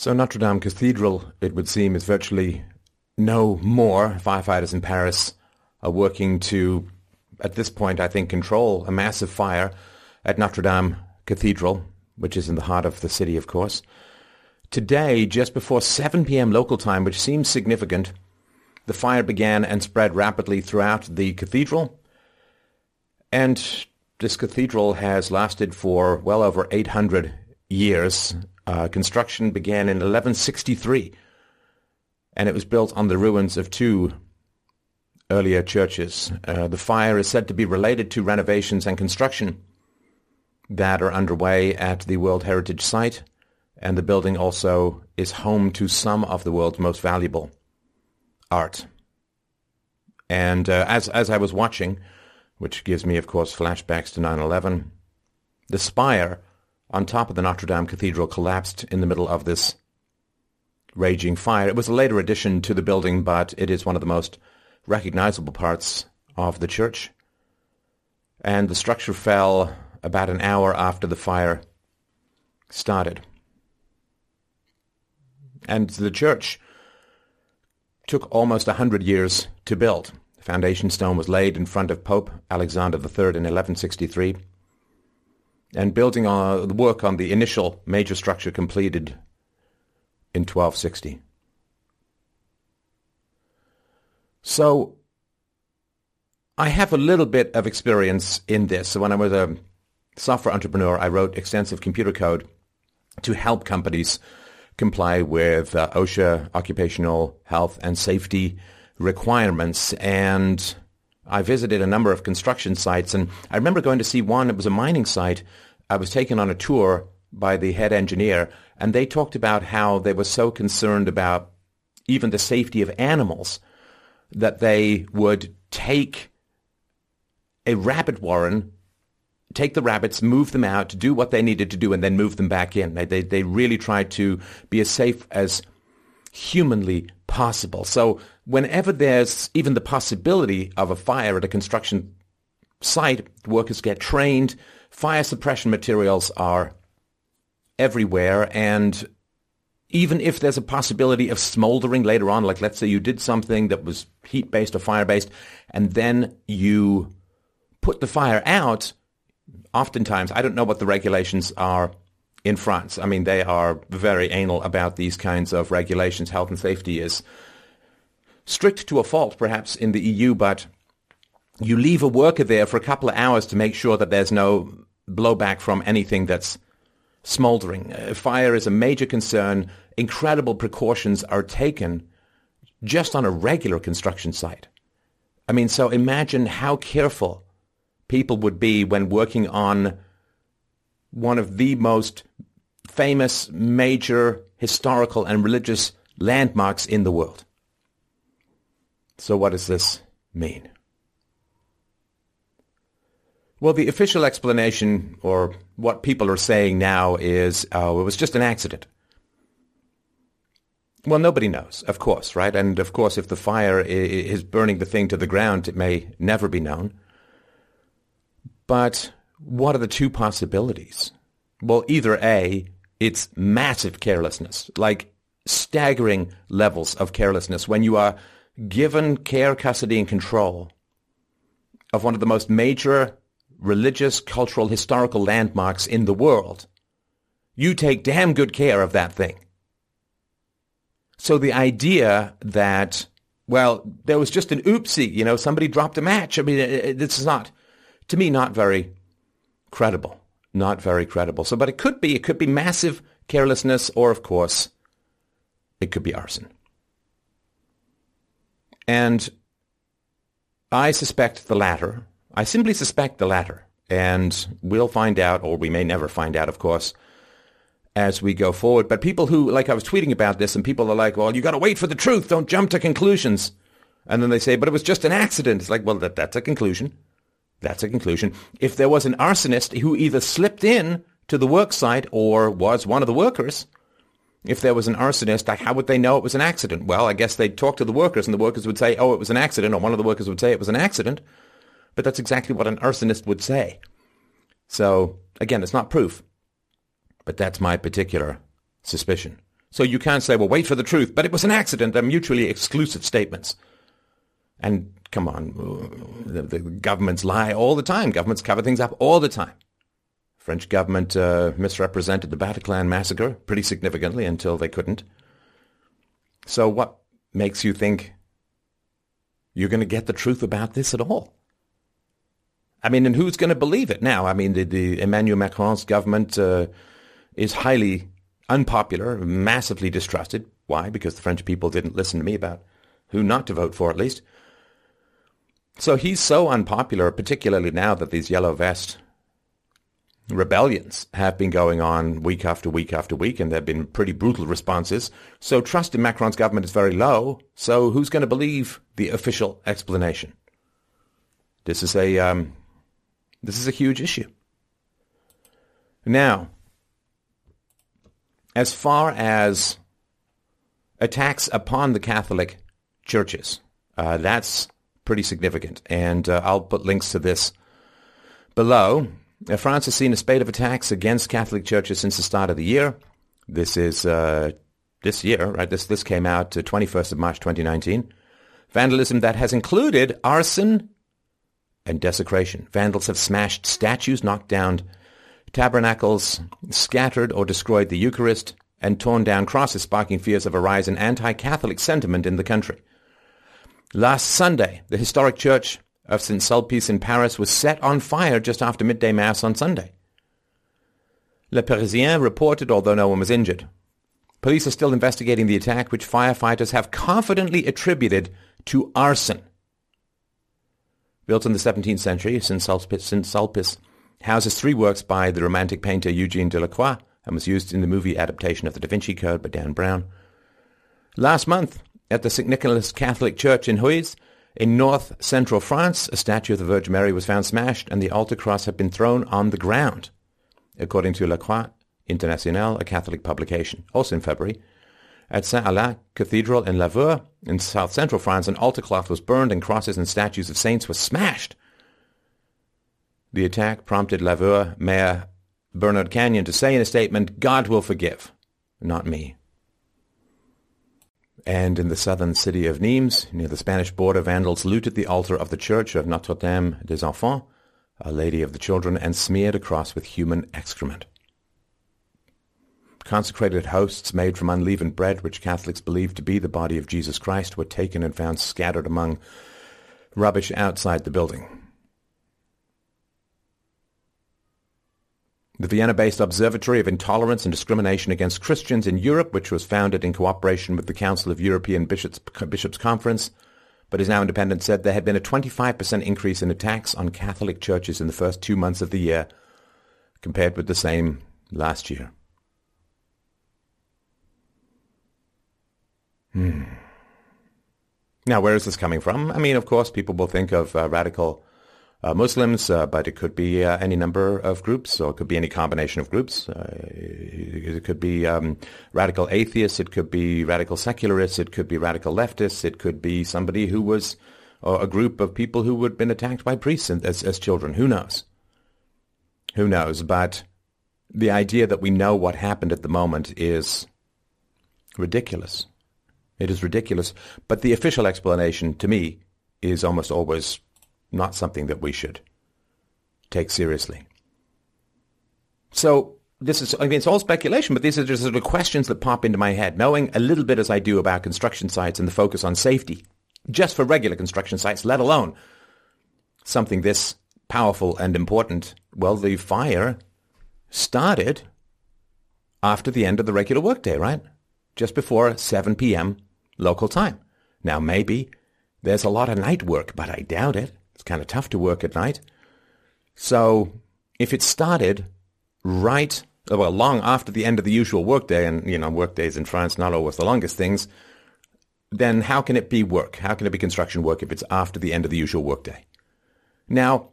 So Notre Dame Cathedral, it would seem, is virtually no more. Firefighters in Paris are working to, at this point, I think, control a massive fire at Notre Dame Cathedral, which is in the heart of the city, of course. Today, just before 7 p.m. local time, which seems significant, the fire began and spread rapidly throughout the cathedral. And this cathedral has lasted for well over 800 years. Uh, construction began in 1163, and it was built on the ruins of two earlier churches. Uh, the fire is said to be related to renovations and construction that are underway at the World Heritage Site, and the building also is home to some of the world's most valuable art. And uh, as as I was watching, which gives me, of course, flashbacks to 9/11, the spire on top of the Notre Dame Cathedral collapsed in the middle of this raging fire. It was a later addition to the building, but it is one of the most recognizable parts of the church. And the structure fell about an hour after the fire started. And the church took almost a hundred years to build. The foundation stone was laid in front of Pope Alexander III in 1163 and building on the work on the initial major structure completed in 1260. So I have a little bit of experience in this. So when I was a software entrepreneur, I wrote extensive computer code to help companies comply with uh, OSHA occupational health and safety requirements. And I visited a number of construction sites, and I remember going to see one. It was a mining site. I was taken on a tour by the head engineer, and they talked about how they were so concerned about even the safety of animals that they would take a rabbit warren, take the rabbits, move them out, do what they needed to do, and then move them back in. They, they, they really tried to be as safe as humanly possible. So whenever there's even the possibility of a fire at a construction site, workers get trained. Fire suppression materials are everywhere. And even if there's a possibility of smoldering later on, like let's say you did something that was heat-based or fire-based, and then you put the fire out, oftentimes, I don't know what the regulations are in France. I mean, they are very anal about these kinds of regulations. Health and safety is strict to a fault, perhaps, in the EU, but you leave a worker there for a couple of hours to make sure that there's no blowback from anything that's smoldering. Uh, fire is a major concern. Incredible precautions are taken just on a regular construction site. I mean, so imagine how careful people would be when working on one of the most famous, major historical and religious landmarks in the world. So what does this mean? Well, the official explanation, or what people are saying now, is oh, it was just an accident. Well, nobody knows, of course, right? And of course, if the fire is burning the thing to the ground, it may never be known. But what are the two possibilities? Well, either A, it's massive carelessness, like staggering levels of carelessness when you are given care, custody, and control of one of the most major religious, cultural, historical landmarks in the world, you take damn good care of that thing. So the idea that, well, there was just an oopsie, you know, somebody dropped a match. I mean, uh, uh, this is not, to me, not very credible. Not very credible. So, but it could be, it could be massive carelessness, or of course, it could be arson. And I suspect the latter. I simply suspect the latter. And we'll find out, or we may never find out, of course, as we go forward. But people who, like I was tweeting about this, and people are like, well, you got to wait for the truth. Don't jump to conclusions. And then they say, but it was just an accident. It's like, well, that, that's a conclusion. That's a conclusion. If there was an arsonist who either slipped in to the work site or was one of the workers, if there was an arsonist, like how would they know it was an accident? Well, I guess they'd talk to the workers and the workers would say, oh, it was an accident, or one of the workers would say it was an accident. But that's exactly what an arsonist would say. So, again, it's not proof, but that's my particular suspicion. So you can't say, well, wait for the truth, but it was an accident. They're mutually exclusive statements. And come on, the, the governments lie all the time. Governments cover things up all the time. French government uh, misrepresented the Bataclan massacre pretty significantly until they couldn't. So what makes you think you're going to get the truth about this at all? I mean, and who's going to believe it now? I mean, the, the Emmanuel Macron's government uh, is highly unpopular, massively distrusted. Why? Because the French people didn't listen to me about who not to vote for, at least. So he's so unpopular, particularly now that these yellow vest rebellions have been going on week after week after week, and there have been pretty brutal responses. So trust in Macron's government is very low. So who's going to believe the official explanation? This is a um, this is a huge issue. Now, as far as attacks upon the Catholic churches, uh, that's pretty significant, and uh, I'll put links to this below. Uh, France has seen a spate of attacks against Catholic churches since the start of the year. This is uh, this year, right? This this came out 21st of March 2019. Vandalism that has included arson and desecration. Vandals have smashed statues, knocked down tabernacles, scattered or destroyed the Eucharist, and torn down crosses, sparking fears of a rise in anti-Catholic sentiment in the country. Last Sunday, the historic church of St. Sulpice in Paris was set on fire just after midday mass on Sunday. Le Parisien reported, although no one was injured. Police are still investigating the attack, which firefighters have confidently attributed to arson. Built in the 17th century, St. Sulpice, St. Sulpice houses three works by the Romantic painter Eugene Delacroix and was used in the movie adaptation of the Da Vinci Code by Dan Brown. Last month, at the St. Nicholas Catholic Church in Huys, in north central France, a statue of the Virgin Mary was found smashed and the altar cross had been thrown on the ground, according to La Croix Internationale, a Catholic publication. Also in February, at Saint-Alain Cathedral in Lavaur, in south central France, an altar cloth was burned and crosses and statues of saints were smashed. The attack prompted Lavaur Mayor Bernard Canayer to say in a statement, God will forgive, not me. And in the southern city of Nimes, near the Spanish border, vandals looted the altar of the church of Notre Dame des Enfants, a Lady of the Children, and smeared a cross with human excrement. Consecrated hosts made from unleavened bread, which Catholics believed to be the body of Jesus Christ, were taken and found scattered among rubbish outside the building. The Vienna-based Observatory of Intolerance and Discrimination Against Christians in Europe, which was founded in cooperation with the Council of European Bishops, Bishops Conference, but is now independent, said there had been a 25% increase in attacks on Catholic churches in the first two months of the year compared with the same last year. Hmm. Now, where is this coming from? I mean, of course, people will think of uh, radical uh, Muslims, uh, but it could be uh, any number of groups, or it could be any combination of groups. Uh, it could be um, radical atheists, it could be radical secularists, it could be radical leftists, it could be somebody who was, a group of people who had been attacked by priests as, as children. Who knows? Who knows? But the idea that we know what happened at the moment is ridiculous. It is ridiculous. But the official explanation, to me, is almost always not something that we should take seriously. So this is, I mean, it's all speculation, but these are just sort of questions that pop into my head. Knowing a little bit as I do about construction sites and the focus on safety, just for regular construction sites, let alone something this powerful and important. Well, the fire started after the end of the regular workday, right? Just before 7 p.m. local time. Now, maybe there's a lot of night work, but I doubt it. It's kind of tough to work at night. So if it started right, well, long after the end of the usual workday, and, you know, workdays in France not always the longest things, then how can it be work? How can it be construction work if it's after the end of the usual workday? Now,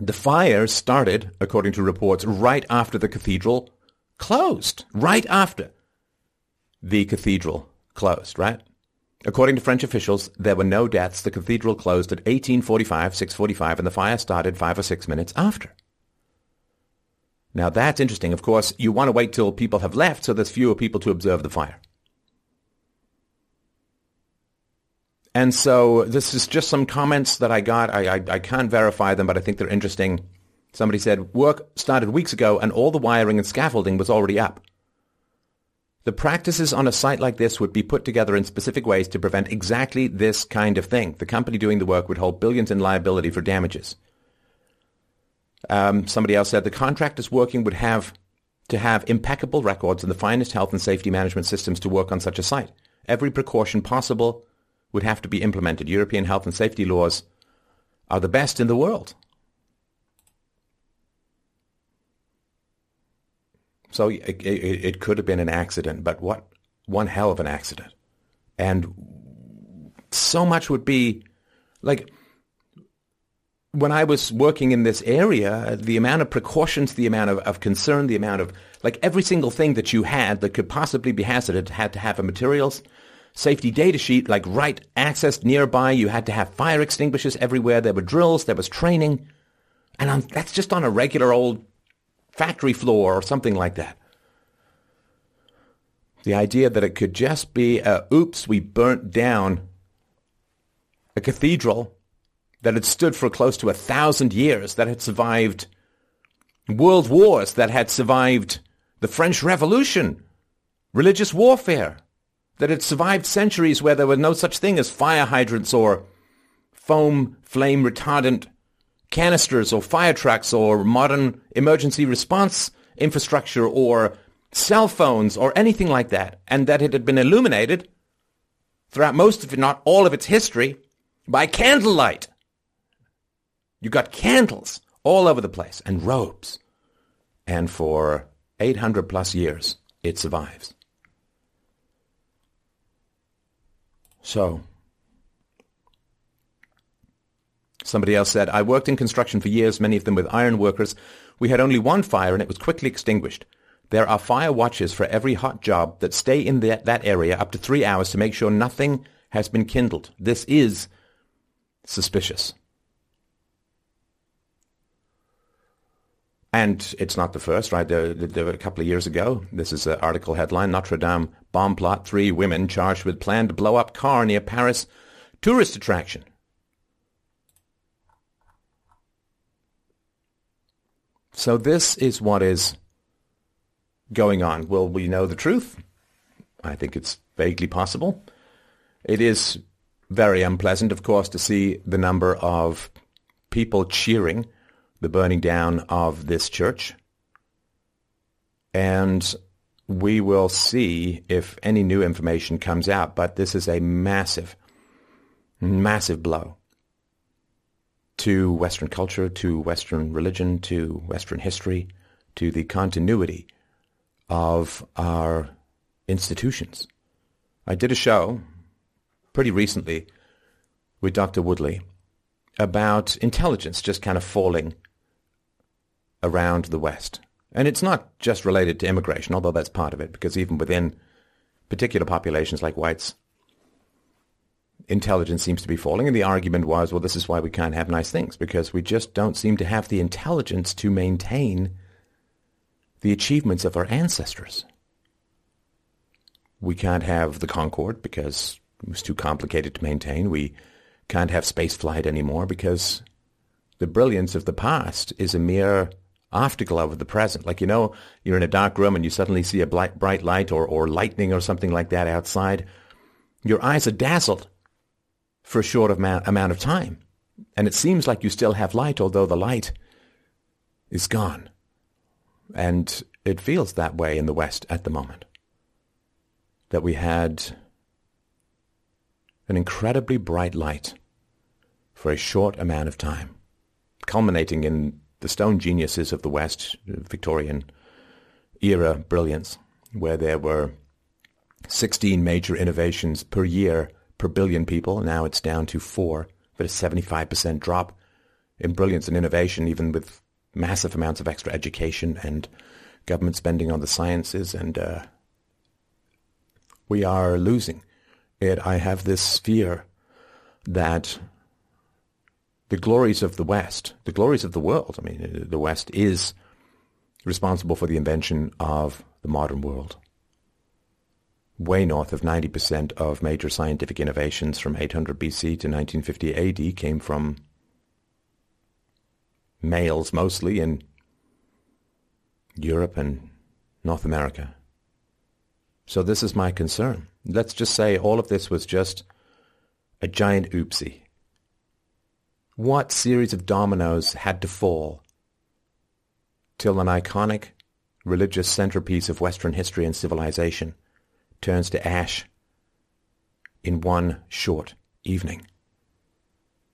the fire started, according to reports, right after the cathedral closed. Right after the cathedral closed, right? According to French officials, there were no deaths. The cathedral closed at 1845, 645, and the fire started five or six minutes after. Now that's interesting. Of course, you want to wait till people have left so there's fewer people to observe the fire. And so this is just some comments that I got. I, I, I, can't verify them, but I think they're interesting. Somebody said, work started weeks ago and all the wiring and scaffolding was already up. The practices on a site like this would be put together in specific ways to prevent exactly this kind of thing. The company doing the work would hold billions in liability for damages. Um, somebody else said the contractors working would have to have impeccable records and the finest health and safety management systems to work on such a site. Every precaution possible would have to be implemented. European health and safety laws are the best in the world. So it, it, it, could have been an accident, but what one hell of an accident. And so much would be like when I was working in this area, the amount of precautions, the amount of, of concern, the amount of like every single thing that you had that could possibly be hazardous had to have a materials safety data sheet, like right access nearby. You had to have fire extinguishers everywhere. There were drills. There was training. And on, that's just on a regular old factory floor or something like that. The idea that it could just be, a, oops, we burnt down a cathedral that had stood for close to a thousand years, that had survived world wars, that had survived the French Revolution, religious warfare, that had survived centuries where there were no such thing as fire hydrants or foam flame retardant canisters or fire trucks or modern emergency response infrastructure or cell phones or anything like that, and that it had been illuminated throughout most of, if not all of its history, by candlelight. You got candles all over the place and robes. And for 800 plus years, it survives. So, somebody else said, I worked in construction for years, many of them with iron workers. We had only one fire and it was quickly extinguished. There are fire watches for every hot job that stay in that area up to three hours to make sure nothing has been kindled. This is suspicious. And it's not the first, right? There, there, a couple of years ago, this is an article headline, Notre Dame bomb plot, three women charged with plan to blow up car near Paris tourist attraction. So this is what is going on. Will we know the truth? I think it's vaguely possible. It is very unpleasant, of course, to see the number of people cheering the burning down of this church. And we will see if any new information comes out, but this is a massive, massive blow to Western culture, to Western religion, to Western history, to the continuity of our institutions. I did a show pretty recently with Dr. Woodley about intelligence just kind of falling around the West. And it's not just related to immigration, although that's part of it, because even within particular populations like whites, intelligence seems to be falling. And the argument was, well, this is why we can't have nice things, because we just don't seem to have the intelligence to maintain the achievements of our ancestors. We can't have the Concorde because it was too complicated to maintain. We can't have space flight anymore because the brilliance of the past is a mere afterglow of the present. Like, you know, you're in a dark room and you suddenly see a bright, light or, or lightning or something like that outside. Your eyes are dazzled for a short amount, of time. And it seems like you still have light, although the light is gone. And it feels that way in the West at the moment. That we had an incredibly bright light for a short amount of time, culminating in the stone geniuses of the West, Victorian era brilliance, where there were 16 major innovations per year per billion people. Now it's down to four, but a 75% drop in brilliance and innovation, even with massive amounts of extra education and government spending on the sciences. And uh, we are losing it. I have this fear that the glories of the West, the glories of the world. I mean, the West is responsible for the invention of the modern world. Way north of 90% of major scientific innovations from 800 BC to 1950 AD came from males mostly in Europe and North America. So this is my concern. Let's just say all of this was just a giant oopsie. What series of dominoes had to fall till an iconic religious centerpiece of Western history and civilization turns to ash in one short evening?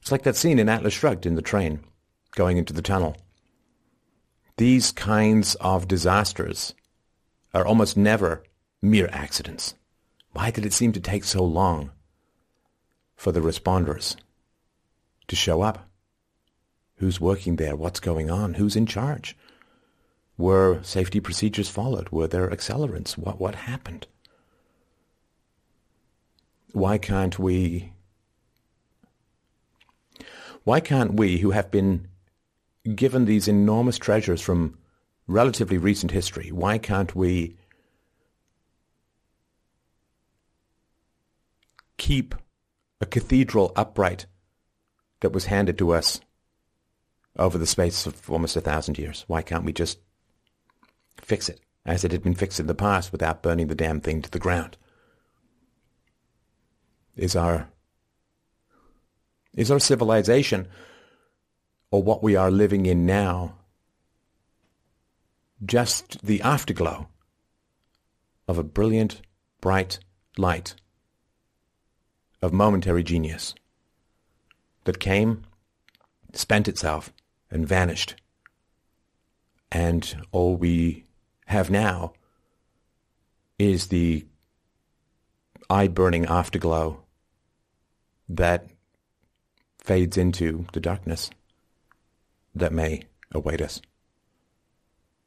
It's like that scene in Atlas Shrugged in the train going into the tunnel. These kinds of disasters are almost never mere accidents. Why did it seem to take so long for the responders to show up? Who's working there? What's going on? Who's in charge? Were safety procedures followed? Were there accelerants? What, what happened? Why can't we why can't we, who have been given these enormous treasures from relatively recent history, why can't we keep a cathedral upright that was handed to us over the space of almost a thousand years? Why can't we just fix it as it had been fixed in the past without burning the damn thing to the ground? Is our is our civilization or what we are living in now just the afterglow of a brilliant, bright light of momentary genius that came, spent itself, and vanished. And all we have now is the eye-burning afterglow that fades into the darkness that may await us.